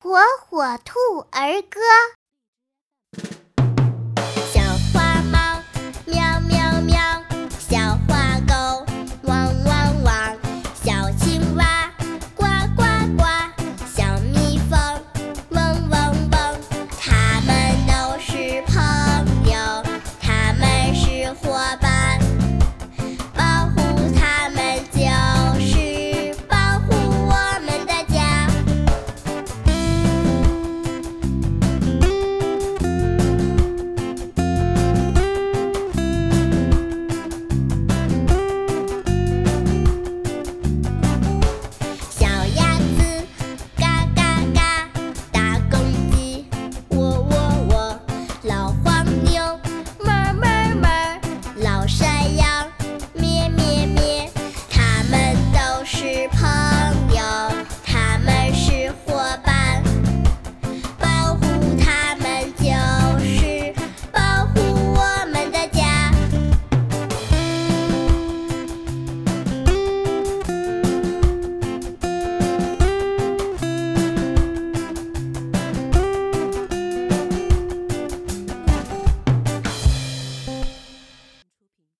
火火兔儿歌。